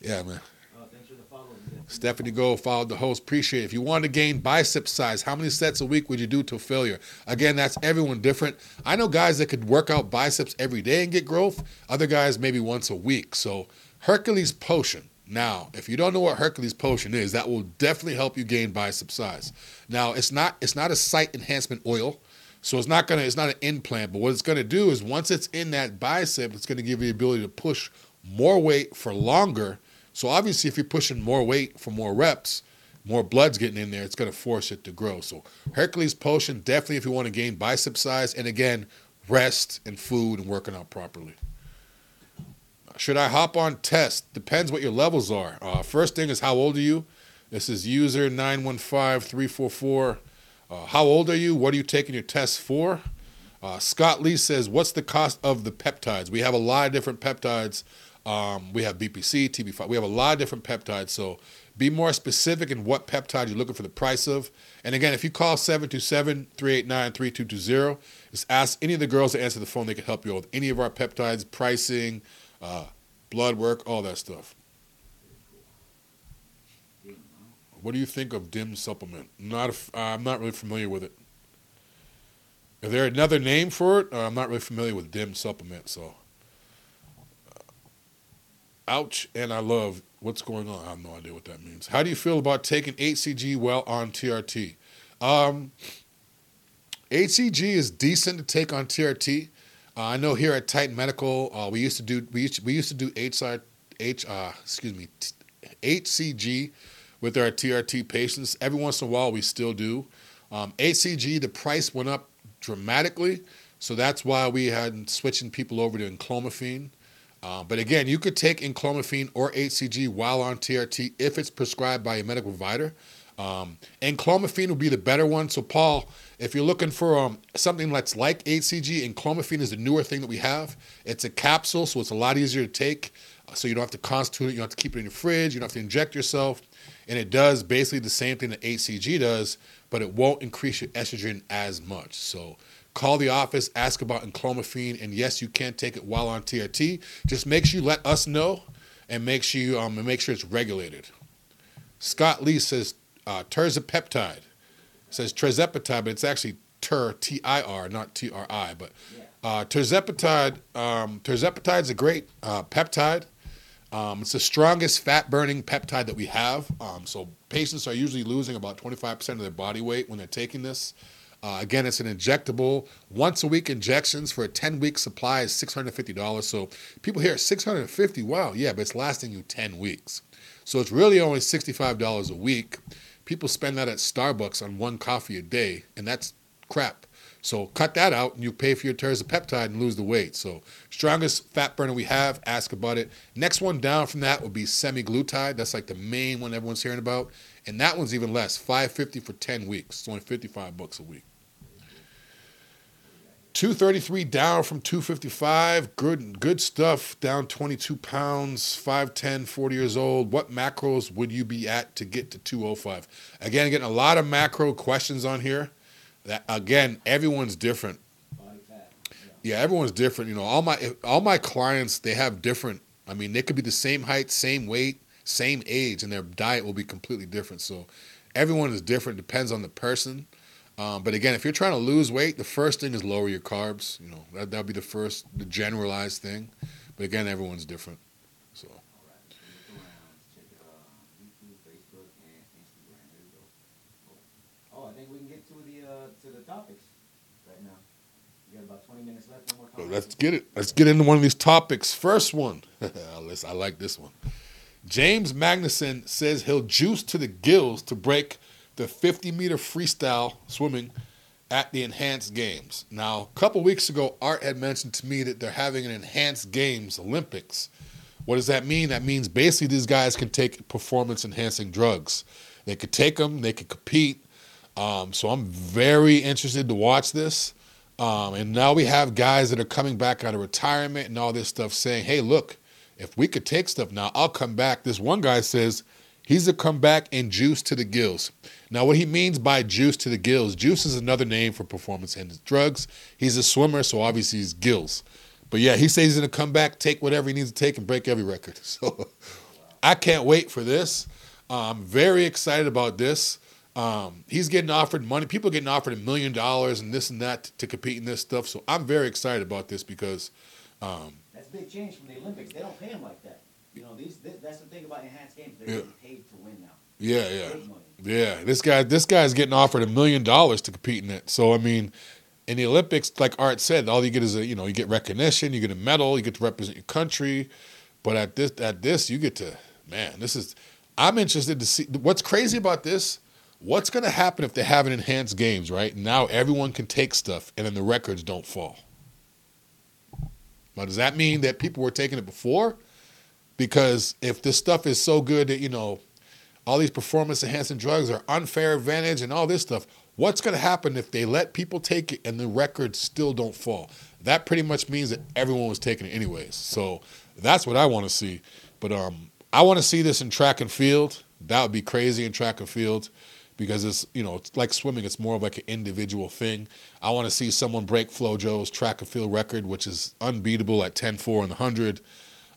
yeah, man. Oh, thanks for the follow. Yeah. Stephanie Go followed the host. Appreciate it. If you want to gain bicep size, how many sets a week would you do to failure? Again, that's everyone different. I know guys that could work out biceps every day and get growth. Other guys maybe once a week. So Hercules Potion. Now, if you don't know what Hercules Potion is, that will definitely help you gain bicep size. Now, it's not it's not a site enhancement oil. So it's not gonna it's not an implant, but what it's gonna do is once it's in that bicep, it's gonna give you the ability to push more weight for longer. So obviously, if you're pushing more weight for more reps, more blood's getting in there, it's gonna force it to grow. So Hercules Potion, definitely if you want to gain bicep size, and again, rest and food and working out properly. Should I hop on test? Depends what your levels are. Uh, first thing is how old are you? This is user 915344. Uh, how old are you? What are you taking your tests for? Uh, Scott Lee says, What's the cost of the peptides? We have a lot of different peptides. Um, we have BPC, TB5. We have a lot of different peptides. So be more specific in what peptide you're looking for the price of. And again, if you call 727 389 3220, just ask any of the girls that answer the phone. They can help you with any of our peptides, pricing, uh, blood work, all that stuff. What do you think of DIM supplement? Not, a uh, I'm not really familiar with it. Is there another name for it? Uh, I'm not really familiar with DIM supplement. So, ouch, and I love what's going on. I have no idea what that means. How do you feel about taking HCG while on TRT? Um, HCG is decent to take on TRT. Uh, I know here at Titan Medical, uh, we used to do we used we used to do HR, H uh, excuse me t- HCG with our TRT patients. Every once in a while, we still do. Um, HCG, the price went up dramatically, so that's why we had switching people over to enclomiphene. Uh, but again, you could take enclomiphene or HCG while on TRT if it's prescribed by a medical provider. Um, enclomiphene would be the better one. So, Paul, if you're looking for um, something that's like HCG, enclomiphene is the newer thing that we have. It's a capsule, so it's a lot easier to take. So you don't have to constitute it. You don't have to keep it in your fridge. You don't have to inject yourself. And it does basically the same thing that HCG does, but it won't increase your estrogen as much. So call the office, ask about enclomiphene, and yes, you can take it while on TRT. Just make sure you let us know, and make sure you um, and make sure it's regulated. Scott Lee says uh, terzepeptide. Says tirzepatide, but it's actually ter T I R, not T R I. But uh, tirzepatide, um, tirzepatide is a great uh, peptide. Um, it's the strongest fat burning peptide that we have. Um, so patients are usually losing about 25% of their body weight when they're taking this. Uh, again, it's an injectable, once a week injections for a 10 week supply is $650. So people hear $650. wow, yeah, but it's lasting you 10 weeks. So it's really only $65 a week. People spend that at Starbucks on one coffee a day, and that's crap. So cut that out, and you pay for your terzepeptide and lose the weight. So strongest fat burner we have. Ask about it. Next one down from that would be semaglutide. That's like the main one everyone's hearing about, and that one's even less. Five fifty for ten weeks. It's only fifty five bucks a week. 233 down from 255. Good good stuff. Down 22 pounds, 5'10, 40 years old. What macros would you be at to get to 205? Again, getting a lot of macro questions on here. That again, everyone's different. Yeah, everyone's different. You know, all my all my clients they have different. I mean, they could be the same height, same weight, same age, and their diet will be completely different. So, everyone is different. Depends on the person. Um, but again, if you're trying to lose weight, the first thing is lower your carbs. You know, that that'll be the first, the generalized thing. But again, everyone's different. So, All right. So look around. Check it out on YouTube, Facebook, and Instagram. There you go. Oh, I think we can get to the uh, to the topics right now. We got about 20 minutes left. No let's get it. Let's get into one of these topics. First one. I like this one. James Magnussen says he'll juice to the gills to break the 50 meter freestyle swimming at the enhanced games. Now, a couple weeks ago, Art had mentioned to me that they're having an enhanced games Olympics. What does that mean? That means basically these guys can take performance enhancing drugs. They could take them, they could compete. Um, so I'm very interested to watch this. Um, and now we have guys that are coming back out of retirement and all this stuff saying, hey, look, if we could take stuff now, I'll come back. This one guy says he's to come back and juice to the gills. Now, what he means by juice to the gills, juice is another name for performance enhancing drugs. He's a swimmer, so obviously he's gills. But yeah, he says he's to come back, take whatever he needs to take, and break every record. So I can't wait for this. I'm very excited about this. Um, he's getting offered money. People are getting offered a million dollars and this and that to, to compete in this stuff. So I'm very excited about this because, um, That's a big change from the Olympics. They don't pay him like that. You know, these. This, that's the thing about enhanced games. They're Yeah. getting paid to win now. yeah, yeah. Yeah, this guy, this guy's getting offered a million dollars to compete in it. So I mean, in the Olympics, like Art said, all you get is a you know you get recognition, you get a medal, you get to represent your country. But at this, at this, you get to man. This is. I'm interested to see what's crazy about this. What's going to happen if they have an enhanced games? Right now, everyone can take stuff, and then the records don't fall. Now, does that mean that people were taking it before? Because if this stuff is so good that you know all these performance enhancing drugs are unfair advantage and all this stuff. What's going to happen if they let people take it and the records still don't fall? That pretty much means that everyone was taking it anyways. So that's what I want to see. But um, I want to see this in track and field. That would be crazy in track and field because it's you know it's like swimming. It's more of like an individual thing. I want to see someone break flo FloJo's track and field record, which is unbeatable at 10-4 and the hundred.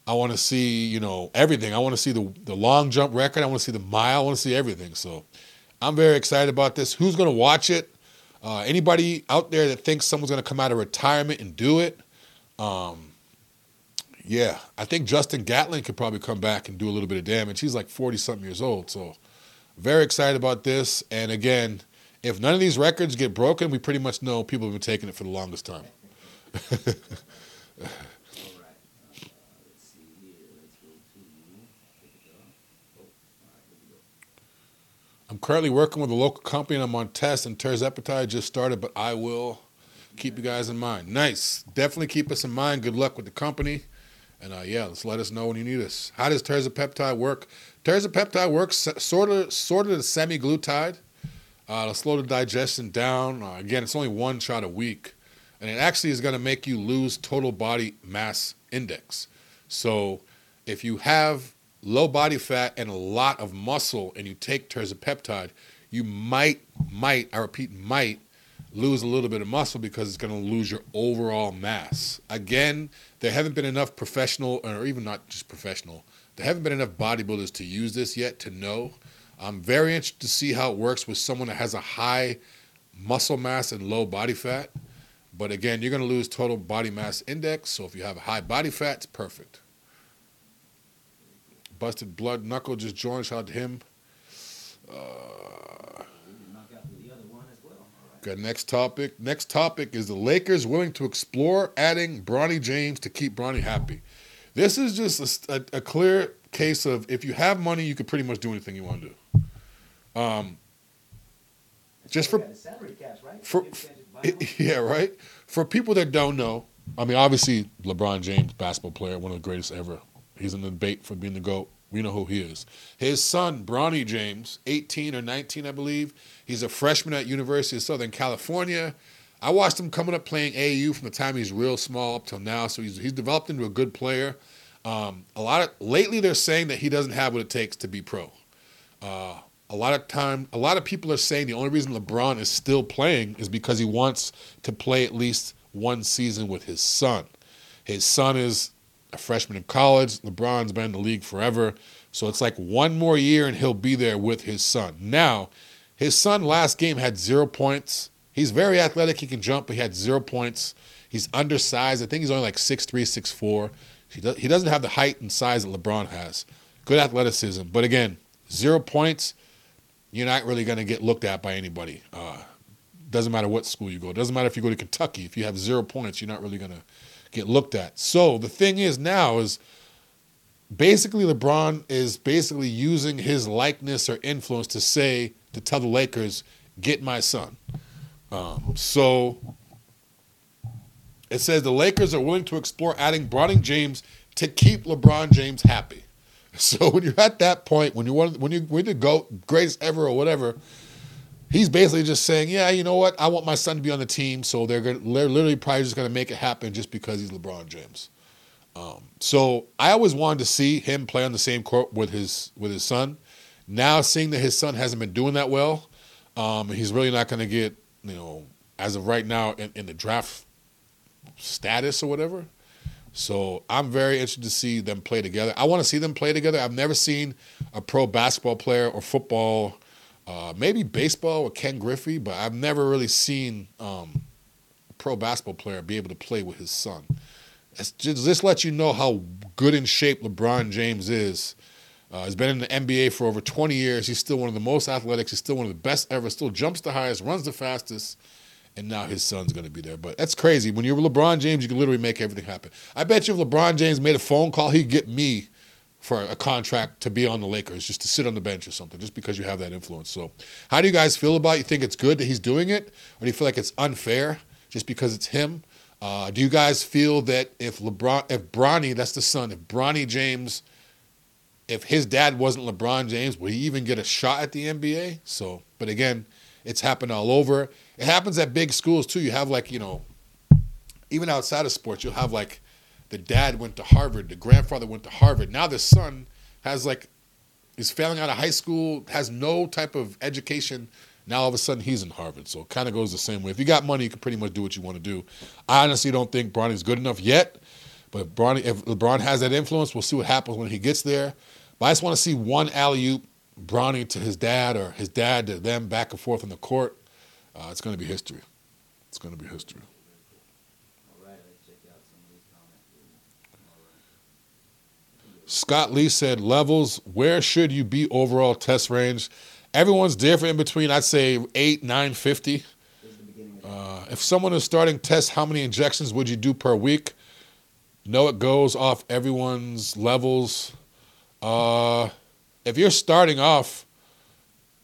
I want to see, you know, everything. I want to see the the long jump record. I want to see the mile. I want to see everything. So I'm very excited about this. Who's going to watch it? Uh, anybody out there that thinks someone's going to come out of retirement and do it? Um, yeah, I think Justin Gatlin could probably come back and do a little bit of damage. He's like 40 something years old. So very excited about this. And again, if none of these records get broken, we pretty much know people have been taking it for the longest time. All right. Uh, let's see here. Let's go to. Pick it up. Oh, all right. Here we go. I'm currently working with a local company and I'm on test and tirzepatide just started, but I will keep you guys in mind. Nice. Definitely keep us in mind. Good luck with the company. And uh, yeah, let's let us know when you need us. How does terzepeptide work? Terzepeptide works sort of sort of the semaglutide. Uh, it'll slow the digestion down. Uh, again, it's only one shot a week, and it actually is going to make you lose total body mass index. So, if you have low body fat and a lot of muscle, and you take terzepeptide, you might might I repeat might lose a little bit of muscle because it's going to lose your overall mass. Again, there haven't been enough professional, or even not just professional, there haven't been enough bodybuilders to use this yet to know. I'm very interested to see how it works with someone that has a high muscle mass and low body fat. But again, you're going to lose total body mass index. So if you have high body fat, it's perfect. Busted Blood Knuckle just joined. Shout out to him. Uh. Got next topic. Next topic is the Lakers willing to explore adding Bronny James to keep Bronny happy. This is just a, a- a clear case of if you have money, you can pretty much do anything you want to do. Um, Just for- for- yeah, right. For people that don't know, I mean, obviously LeBron James, basketball player, one of the greatest ever. He's in the debate for being the goat. We know who he is. His son, Bronny James, 18 or 19, I believe. He's a freshman at University of Southern California. I watched him coming up playing AAU from the time he's real small up till now. So he's he's developed into a good player. Um, a lot of lately they're saying that he doesn't have what it takes to be pro. Uh, a lot of time, a lot of people are saying the only reason LeBron is still playing is because he wants to play at least one season with his son. His son is a freshman in college. LeBron's been in the league forever, so it's like one more year and he'll be there with his son. Now, his son last game had zero points. He's very athletic. He can jump, but he had zero points. He's undersized. I think he's only like 6'3", 6'4". He, does, he doesn't have the height and size that LeBron has. Good athleticism. But again, zero points, you're not really going to get looked at by anybody. Uh, doesn't matter what school you go. Doesn't matter if you go to Kentucky. If you have zero points, you're not really going to get looked at. So the thing is now is basically LeBron is basically using his likeness or influence to say to tell the Lakers, "Get my son." Um, so it says the Lakers are willing to explore adding Bronny James to keep LeBron James happy. So when you're at that point, when you want, when you when you go greatest ever or whatever, he's basically just saying, yeah, you know what, I want my son to be on the team, so they're gonna, they're literally probably just gonna make it happen just because he's LeBron James. Um, so I always wanted to see him play on the same court with his with his son. Now seeing that his son hasn't been doing that well, um, he's really not going to get you know as of right now in, in the draft status or whatever. So I'm very interested to see them play together. I want to see them play together. I've never seen a pro basketball player or football, uh, maybe baseball with Ken Griffey, but I've never really seen um, a pro basketball player be able to play with his son. It's just, just let you know how good in shape LeBron James is. Uh, he's been in the NBA for over 20 years. He's still one of the most athletic. He's still one of the best ever. Still jumps the highest, runs the fastest, and now his son's going to be there. But that's crazy. When you're LeBron James, you can literally make everything happen. I bet you if LeBron James made a phone call, he'd get me for a contract to be on the Lakers, just to sit on the bench or something, just because you have that influence. So, how do you guys feel about it? You think it's good that he's doing it, or do you feel like it's unfair just because it's him? Uh, do you guys feel that if LeBron, if Bronny, that's the son, if Bronny James, if his dad wasn't LeBron James, would he even get a shot at the NBA? So, but again, it's happened all over. It happens at big schools too. You have like, you know, even outside of sports, you'll have like the dad went to Harvard, the grandfather went to Harvard. Now the son has like, is failing out of high school, has no type of education. Now all of a sudden he's in Harvard. So it kind of goes the same way. If you got money, you can pretty much do what you want to do. I honestly don't think Bronny's good enough yet. But if, Bronny, if LeBron has that influence, we'll see what happens when he gets there. But I just want to see one alley oop Bronny to his dad or his dad to them back and forth on the court. Uh, it's going to be history. It's going to be history. All right, let's check out some of these comments. All right. Scott Lee said, levels, where should you be overall test range? Everyone's different in between, I'd say 8, 950. This is the beginning of Uh, if someone is starting tests, how many injections would you do per week? No, it goes off everyone's levels. Uh, if you're starting off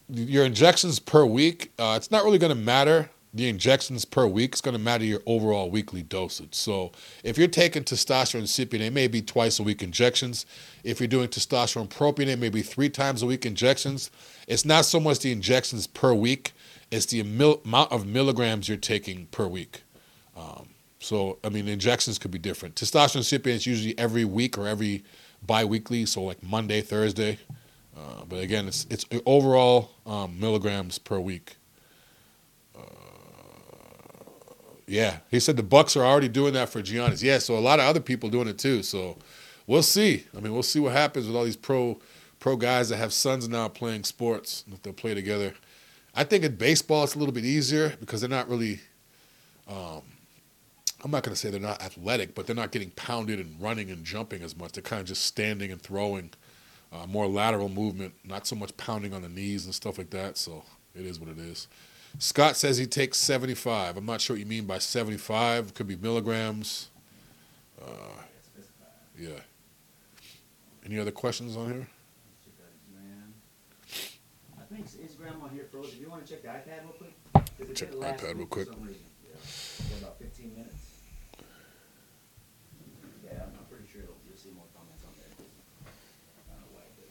your injections per week, uh, it's not really going to matter the injections per week. is going to matter your overall weekly dosage. So if you're taking testosterone cypionate, it may be twice a week injections. If you're doing testosterone propionate, it may be three times a week injections. It's not so much the injections per week; it's the mil- amount of milligrams you're taking per week. Um, so I mean, injections could be different. Testosterone cypionate is usually every week or every bi-weekly, so like Monday, Thursday. Uh, but again, it's it's overall um, milligrams per week. Uh, yeah, he said the Bucks are already doing that for Giannis. Yeah, so a lot of other people doing it too. So we'll see. I mean, we'll see what happens with all these pro pro guys that have sons now playing sports if they'll play together. I think in baseball it's a little bit easier because they're not really. Um, I'm not going to say they're not athletic, but they're not getting pounded and running and jumping as much. They're kind of just standing and throwing, uh, more lateral movement, not so much pounding on the knees and stuff like that. So it is what it is. Scott says he takes 75. I'm not sure what you mean by 75. Could be milligrams. Uh, yeah. Any other questions on here? I think here froze. If you want to check the iPad real quick. Check the iPad real quick. Yeah. For about 15 minutes. Yeah, I'm, I'm pretty sure you'll see more comments on there. I don't know why it did,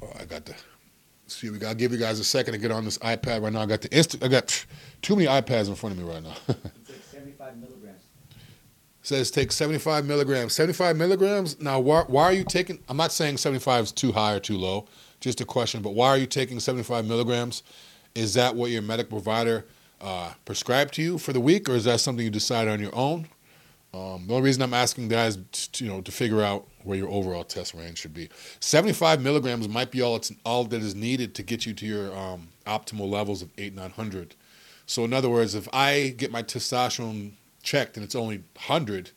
but- Oh, I got the. See, we got to give you guys a second to get on this iPad right now. I got the Insta. I got too many iPads in front of me right now. 75 milligrams. says take 75 milligrams. 75 milligrams. Now, why, why are you taking? I'm not saying 75 is too high or too low. Just a question. But why are you taking 75 milligrams? Is that what your medical provider uh, prescribed to you for the week, or is that something you decided on your own? Um, the only reason I'm asking guys, to, you know, to figure out where your overall test range should be. 75 milligrams might be all it's all that is needed to get you to your um, optimal levels of eight nine hundred. So in other words, if I get my testosterone checked and it's only 100,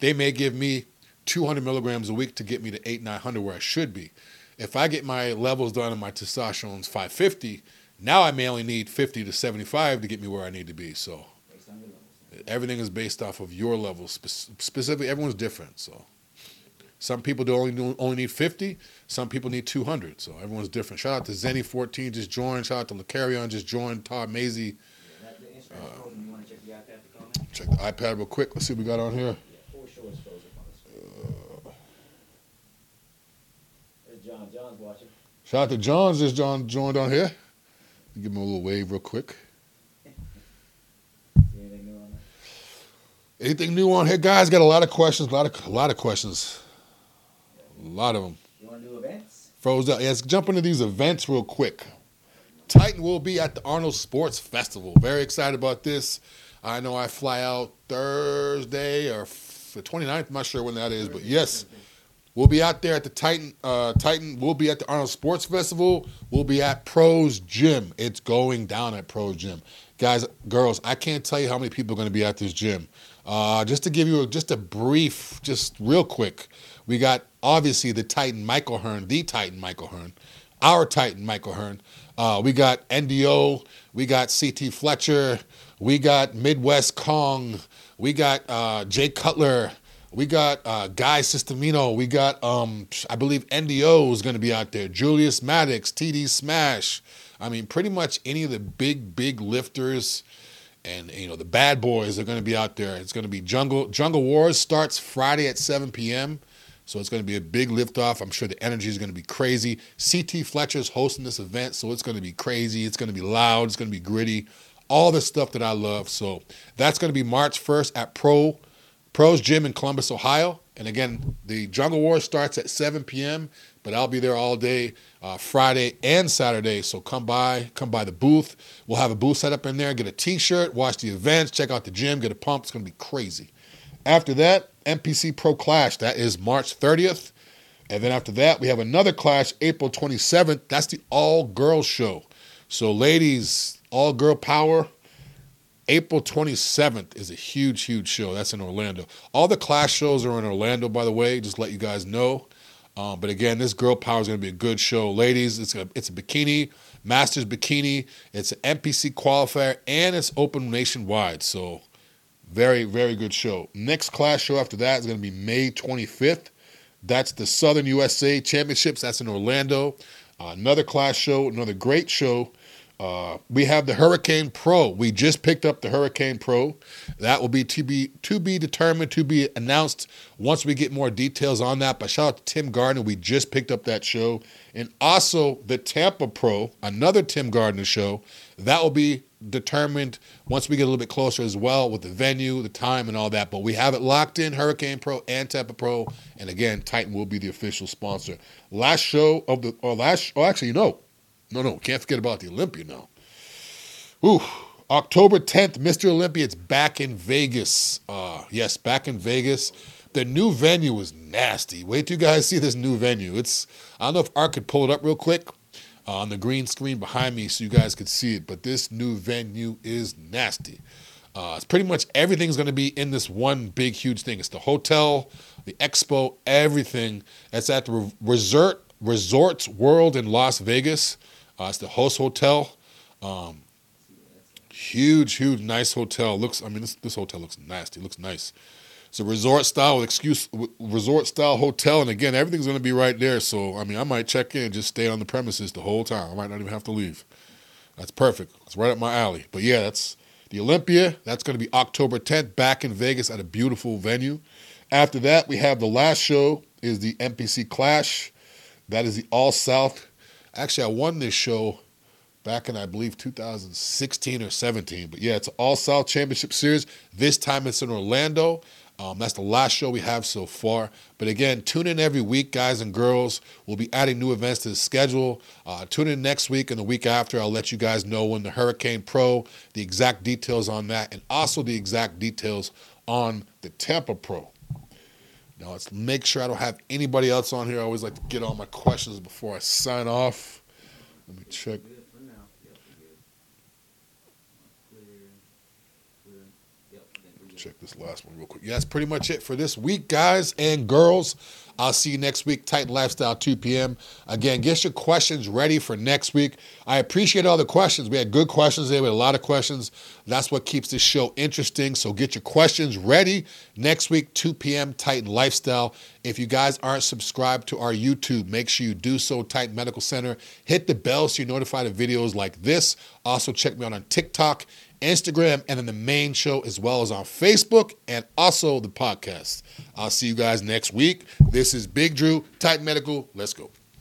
they may give me 200 milligrams a week to get me to eight 900 where I should be. If I get my levels done and my testosterone's 550, now I may only need 50 to 75 to get me where I need to be. So Based on your levels. Everything is based off of your level Spe- specifically, everyone's different. So some people do only only need 50. Some people need 200. So everyone's different. Shout out to Zenny14 just joined. Shout out to Lacarion just joined. Todd Maisie. Yeah, uh, to check the iPad? Check the iPad real quick. Let's see what we got on here. John. John's watching. Shout out to Johns just John joined on here. Give him a little wave real quick. See anything new on that? Anything new on here, guys? Got a lot of questions. A lot of a lot of questions. A lot of them. You want to do events? Froze up. Yeah, let's jump into these events real quick. Titan will be at the Arnold Sports Festival. Very excited about this. I know I fly out Thursday or the 29th. I'm not sure when that is, but yes, we'll be out there at the Titan. Uh, Titan. We'll be at the Arnold Sports Festival. We'll be at Pros Gym. It's going down at Pros Gym, guys, girls. I can't tell you how many people are going to be at this gym. Uh, just to give you a, just a brief, just real quick, we got obviously the Titan Michael Hearn, the Titan Michael Hearn, our Titan Michael Hearn. Uh, we got NDO, we got CT Fletcher, we got Midwest Kong, we got uh, Jay Cutler, we got uh, Guy Cisternino, we got um, I believe NDO is going to be out there, Julius Maddox, TD Smash. I mean, pretty much any of the big big lifters and you know the bad boys are going to be out there. It's going to be Jungle Jungle Wars starts Friday at 7 p.m. So it's going to be a big liftoff. I'm sure the energy is going to be crazy. CT Fletcher's hosting this event, so it's going to be crazy. It's going to be loud. It's going to be gritty. All the stuff that I love. So that's going to be March 1st at Pro Pros Gym in Columbus, Ohio. And again, the Jungle Wars starts at 7 p.m., but I'll be there all day, uh, Friday and Saturday. So come by, come by the booth. We'll have a booth set up in there. Get a T-shirt, watch the events, check out the gym, get a pump. It's to be crazy. After that, NPC Pro Klash. That is March 30th. And then after that, we have another Klash April 27th. That's the all girls show. So, ladies, all girl power. April 27th is a huge, huge show. That's in Orlando. All the class shows are in Orlando, by the way, just let you guys know. Um, but again, this girl power is going to be a good show. Ladies, it's a, it's a bikini Masters Bikini. It's an NPC qualifier and it's open nationwide. So very, very good show. Next class show after that is going to be May 25th. That's the Southern USA Championships. That's in Orlando. Uh, another class show, another great show. Uh, we have the Hurricane Pro. We just picked up the Hurricane Pro. That will be to be to be determined, to be announced once we get more details on that. But shout out to Tim Gardner. We just picked up that show, and also the Tampa Pro, another Tim Gardner show. That will be determined once we get a little bit closer as well with the venue, the time, and all that. But we have it locked in Hurricane Pro and Tampa Pro. And again, Titan will be the official sponsor. Last show of the, or last, oh, actually, no, no, no, can't forget about the Olympia now. Ooh, October 10th, Mr. Olympia, it's back in Vegas. Uh, yes, back in Vegas. The new venue is nasty. Wait till you guys see this new venue. It's I don't know if Art could pull it up real quick uh, on the green screen behind me so you guys could see it, but this new venue is nasty. Uh, it's pretty much everything's going to be in this one big, huge thing. It's the hotel, the expo, everything. It's at the Resort Resorts World in Las Vegas. Uh, it's the host hotel. Um, huge, huge, nice hotel. Looks, I mean, this, this hotel looks nasty. Looks nice. It's a resort style excuse resort style hotel, and again, everything's going to be right there. So, I mean, I might check in, just stay on the premises the whole time. I might not even have to leave. That's perfect. It's right up my alley. But yeah, that's the Olympia. That's going to be October 10th, back in Vegas at a beautiful venue. After that, we have the last show is the NPC Klash. That is the All South. Actually, I won this show back in I believe 2016 or 17. But yeah, it's All South Championship Series. This time it's in Orlando. Um, that's the last show we have so far. But again, tune in every week, guys and girls. We'll be adding new events to the schedule. Uh, tune in next week and the week after. I'll let you guys know when the Hurricane Pro, the exact details on that, and also the exact details on the Tampa Pro. Now let's make sure I don't have anybody else on here. I always like to get all my questions before I sign off. Let me check. Check this last one real quick. Yeah, that's pretty much it for this week, guys and girls. I'll see you next week, Titan Lifestyle, 2 p.m. Again, get your questions ready for next week. I appreciate all the questions. We had good questions today. We had a lot of questions. That's what keeps this show interesting. So get your questions ready. Next week, 2 p.m., Titan Lifestyle. If you guys aren't subscribed to our YouTube, make sure you do so, Titan Medical Center. Hit the bell so you're notified of videos like this. Also, check me out on TikTok Instagram, and then the main show as well as on Facebook and also the podcast. I'll see you guys next week. This is Big Drew, Titan Medical. Let's go.